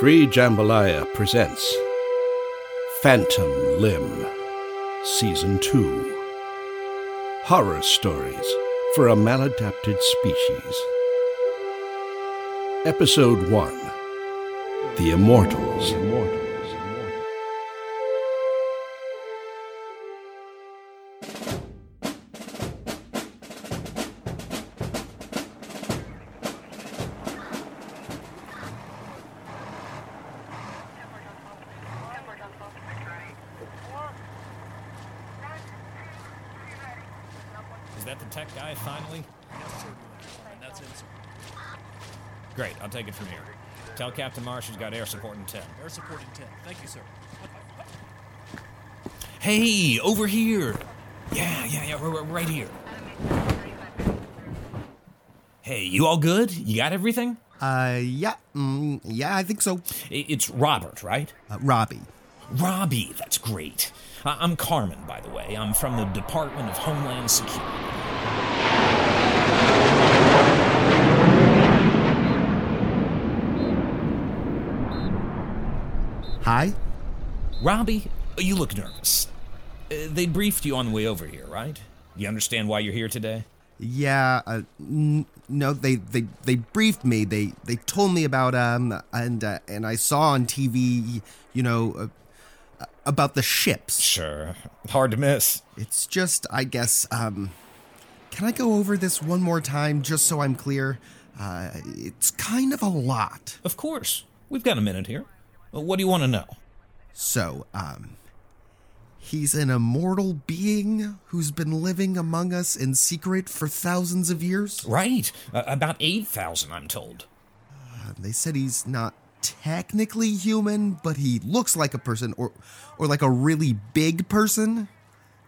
Free Jambalaya presents Phantom Limb, Season 2 Horror Stories for a Maladapted Species. Episode 1 The Immortals. Is that the tech guy finally? Yes, sir. And that's it, sir. Great, I'll take it from here. Tell Captain Marsh he's got air support in 10. Air support in 10. Thank you, sir. Hey, over here! Yeah, yeah, yeah, we're, we're right here. Hey, you all good? You got everything? Uh, yeah, mm, yeah, I think so. It's Robert, right? Uh, Robbie. Robbie, that's great. I- I'm Carmen, by the way. I'm from the Department of Homeland Security. Hi? Robbie, you look nervous. Uh, they briefed you on the way over here, right? You understand why you're here today? Yeah, uh, n- no, they, they, they briefed me. They, they told me about, um, and, uh, and I saw on TV, you know, uh, about the ships. Sure. Hard to miss. It's just, I guess, um, can I go over this one more time just so I'm clear? Uh, it's kind of a lot. Of course. We've got a minute here. What do you want to know? So, um, he's an immortal being who's been living among us in secret for thousands of years? Right. Uh, about 8,000, I'm told. They said he's not technically human, but he looks like a person or or like a really big person.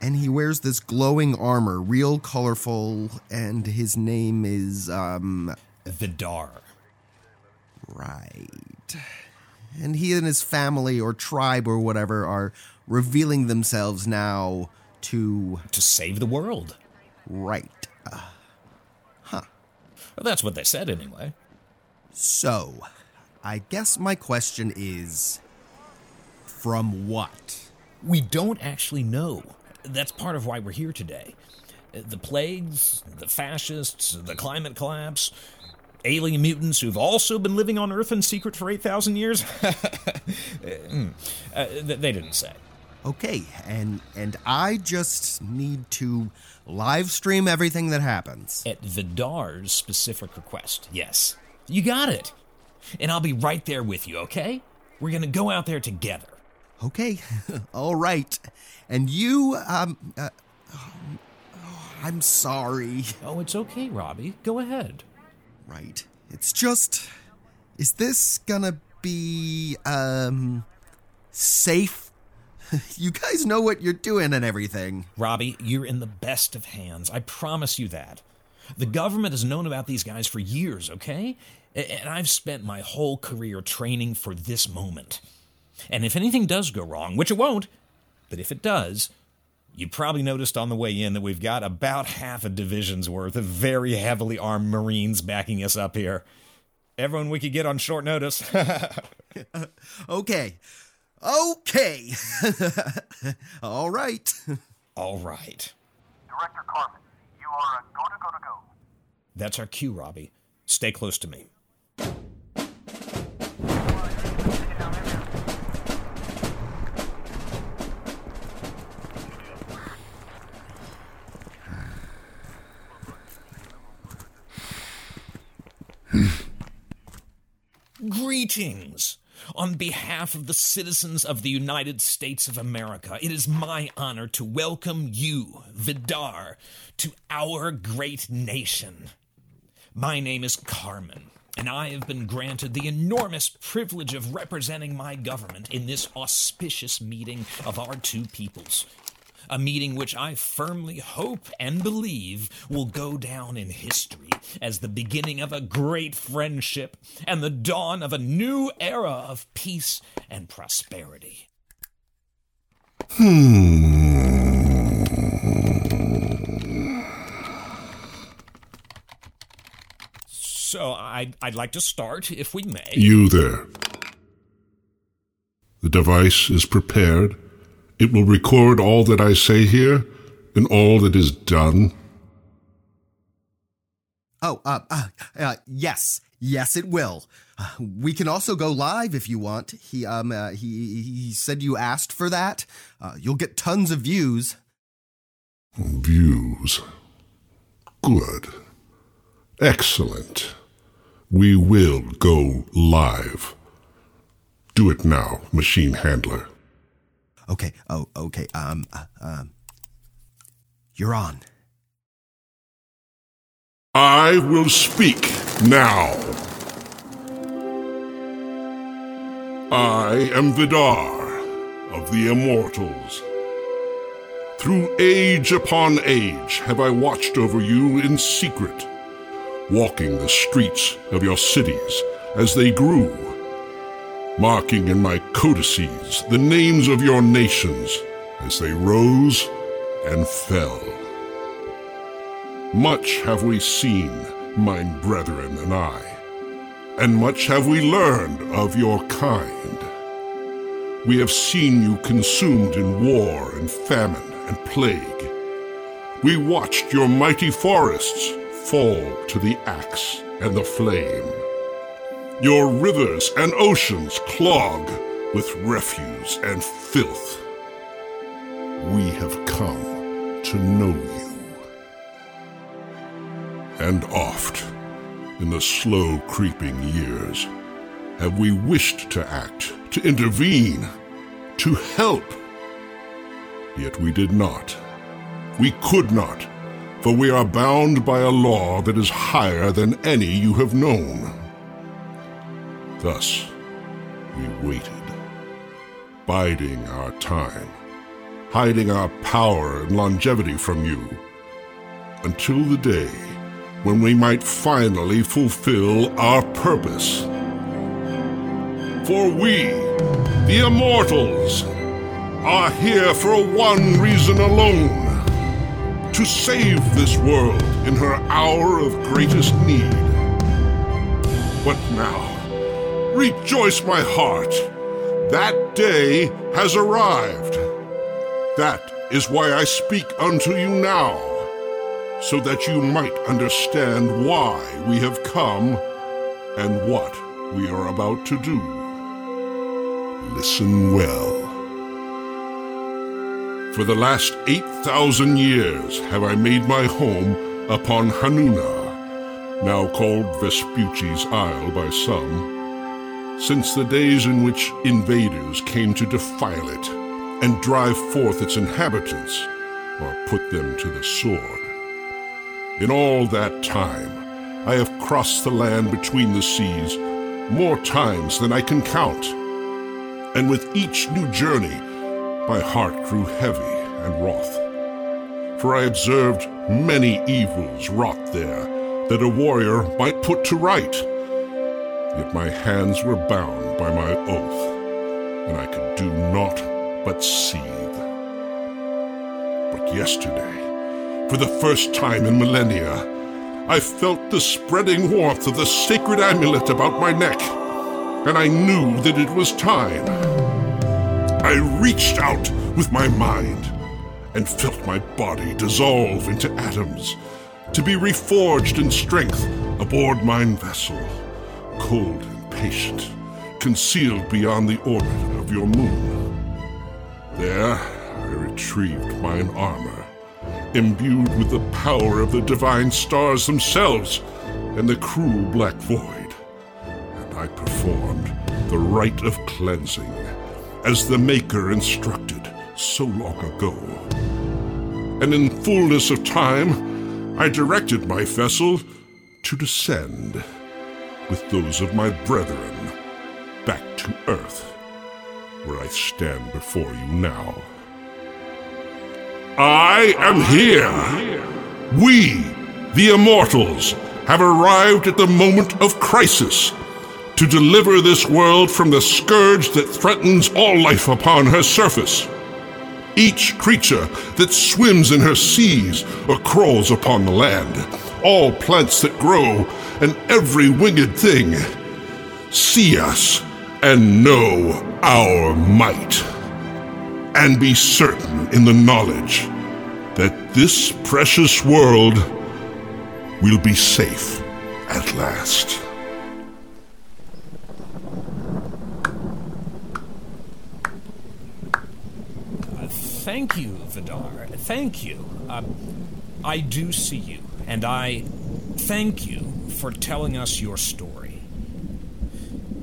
And he wears this glowing armor, real colorful, and his name is um Vidar. right. And he and his family or tribe or whatever are revealing themselves now to To save the world. right. Uh, Well, that's what they said, anyway. so, I guess my question is from what? We don't actually know. That's part of why we're here today. The plagues, the fascists, the climate collapse, alien mutants who've also been living on Earth in secret for 8,000 years? Mm. Uh, they didn't say. Okay, and and I just need to live stream everything that happens. At Vidar's specific request, yes. You got it. And I'll be right there with you, okay? We're gonna go out there together. Okay, all right. And you, um, uh, oh, I'm sorry. Oh, it's okay, Robbie. Go ahead. Right. It's just, is this gonna be, um, safe? you guys know what you're doing and everything. Robbie, you're in the best of hands. I promise you that. The government has known about these guys for years, okay? And I've spent my whole career training for this moment. And if anything does go wrong, which it won't, but if it does, you probably noticed on the way in that we've got about half a division's worth of very heavily armed Marines backing us up here. Everyone we could get on short notice. Okay. Okay. all right. All right. Director Carmen, you are a go to go to go. That's our cue, Robbie. Stay close to me. Greetings! On behalf of the citizens of the United States of America, it is my honor to welcome you, Vidar, to our great nation. My name is Carmen, and I have been granted the enormous privilege of representing my government in this auspicious meeting of our two peoples. A meeting which I firmly hope and believe will go down in history as the beginning of a great friendship and the dawn of a new era of peace and prosperity. Hmm. So I'd, I'd like to start, if we may. You there. The device is prepared. It will record all that I say here and all that is done. Oh, uh, uh, uh yes, yes, it will. We can also go live if you want. He, um, uh, he, he said you asked for that. Uh, you'll get tons of views. Views. Good. Excellent. We will go live. Do it now, machine handler. Okay. Oh, okay. Um, uh, um, you're on. I will speak now. I am Vidar of the Immortals. Through age upon age have I watched over you in secret, walking the streets of your cities as they grew, marking in my codices the names of your nations as they rose and fell. Much have we seen, mine brethren and I, and much have we learned of your kind. We have seen you consumed in war and famine and plague. We watched your mighty forests fall to the axe and the flame. Your rivers and oceans clog with refuse and filth. We have come to know you and oft, in the slow creeping years, have we wished to act, to intervene, to help. Yet we did not. We could not, for we are bound by a law that is higher than any you have known. Thus, we waited, biding our time, hiding our power and longevity from you, until the day when we might finally fulfill our purpose. For we, the Immortals, are here for one reason alone to save this world in her hour of greatest need. But now, rejoice, my heart, that day has arrived. That is why I speak unto you now so that you might understand why we have come and what we are about to do. Listen well. For the last 8,000 years have I made my home upon Hanuna, now called Vespucci's Isle by some, since the days in which invaders came to defile it and drive forth its inhabitants, or put them to the sword. In all that time, I have crossed the land between the seas more times than I can count. And with each new journey, my heart grew heavy and wroth. For I observed many evils wrought there that a warrior might put to right. Yet my hands were bound by my oath, and I could do naught but seethe. But yesterday, for the first time in millennia, I felt the spreading warmth of the sacred amulet about my neck, and I knew that it was time. I reached out with my mind and felt my body dissolve into atoms to be reforged in strength aboard mine vessel, cold and patient, concealed beyond the orbit of your moon. There I retrieved mine armor imbued with the power of the divine stars themselves and the cruel black void. And I performed the rite of cleansing, as the Maker instructed so long ago. And in fullness of time, I directed my vessel to descend with those of my brethren back to earth, where I stand before you now. I am here. We, the Immortals, have arrived at the moment of crisis to deliver this world from the scourge that threatens all life upon her surface. Each creature that swims in her seas or crawls upon the land, all plants that grow, and every winged thing, see us and know our might. And be certain in the knowledge that this precious world will be safe at last. Thank you, Vidar. Thank you. Uh, I do see you, and I thank you for telling us your story.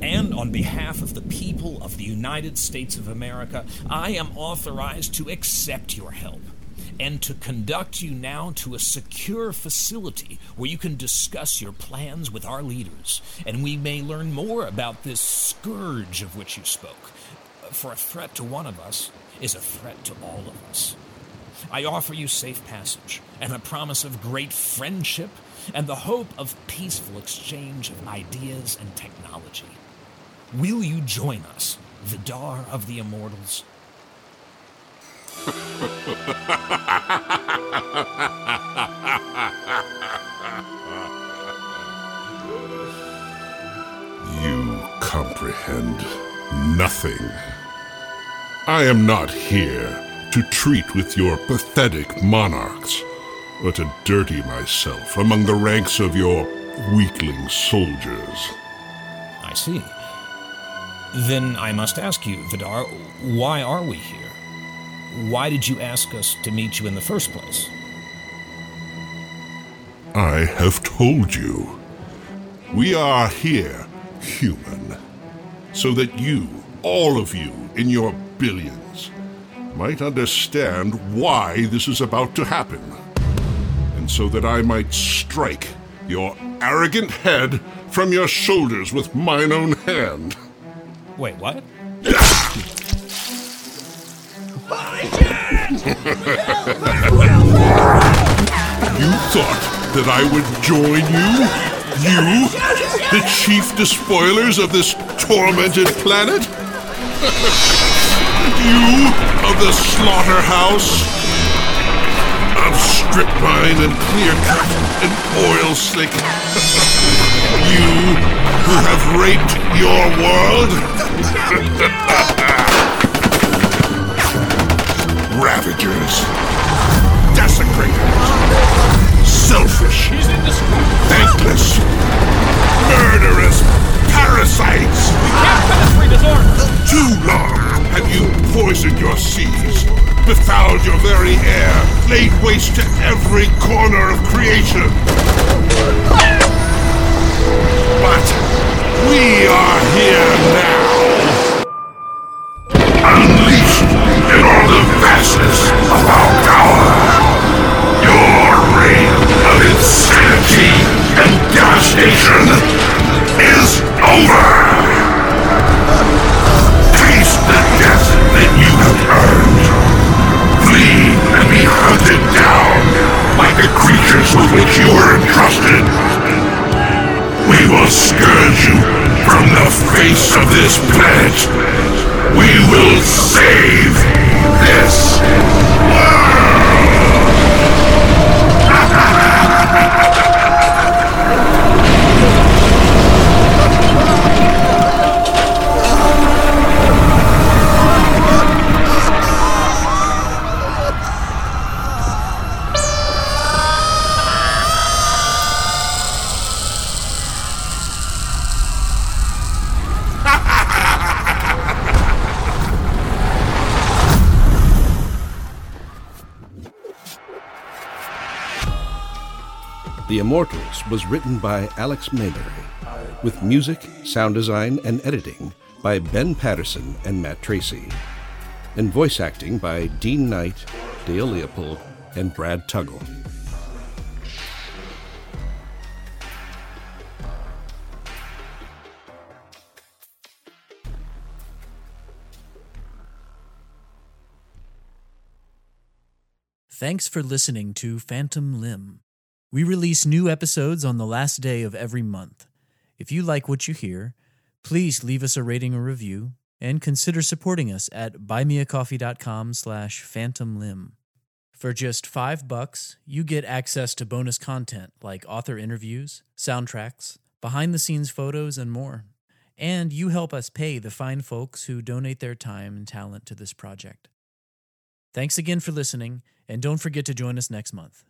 And on behalf of the people of the United States of America, I am authorized to accept your help and to conduct you now to a secure facility where you can discuss your plans with our leaders, and we may learn more about this scourge of which you spoke. For a threat to one of us is a threat to all of us. I offer you safe passage and a promise of great friendship and the hope of peaceful exchange of ideas and technology. Will you join us, Vidar of the Immortals? You comprehend nothing. I am not here to treat with your pathetic monarchs, or to dirty myself among the ranks of your weakling soldiers. I see. Then I must ask you, Vidar, why are we here? Why did you ask us to meet you in the first place? I have told you. We are here, human, so that you, all of you, in your billions, might understand why this is about to happen. And so that I might strike your arrogant head from your shoulders with mine own hand. Wait, what? You thought that I would join you? You, the chief despoilers of this tormented planet? you of the slaughterhouse? Of strychnine and clear cut and oil slick? you who have raped your world? Ravagers, desecrators, selfish, thankless, murderous parasites. Too long have you poisoned your seas, befouled your very air, laid waste to every corner of creation. But we are here now. Unleashed in all the vastness of our power. Your reign of insanity and devastation is over. Down like the creatures with which you were entrusted. We will scourge you from the face of this planet. We will save this The Immortals was written by Alex Mayberry, with music, sound design, and editing by Ben Patterson and Matt Tracy, and voice acting by Dean Knight, Dale Leopold, and Brad Tuggle. Thanks for listening to Phantom Limb. We release new episodes on the last day of every month. If you like what you hear, please leave us a rating or review and consider supporting us at buymeacoffee.com slash phantomlimb. For just five bucks, you get access to bonus content like author interviews, soundtracks, behind-the-scenes photos, and more. and you help us pay the fine folks who donate their time and talent to this project. Thanks again for listening, and don't forget to join us next month.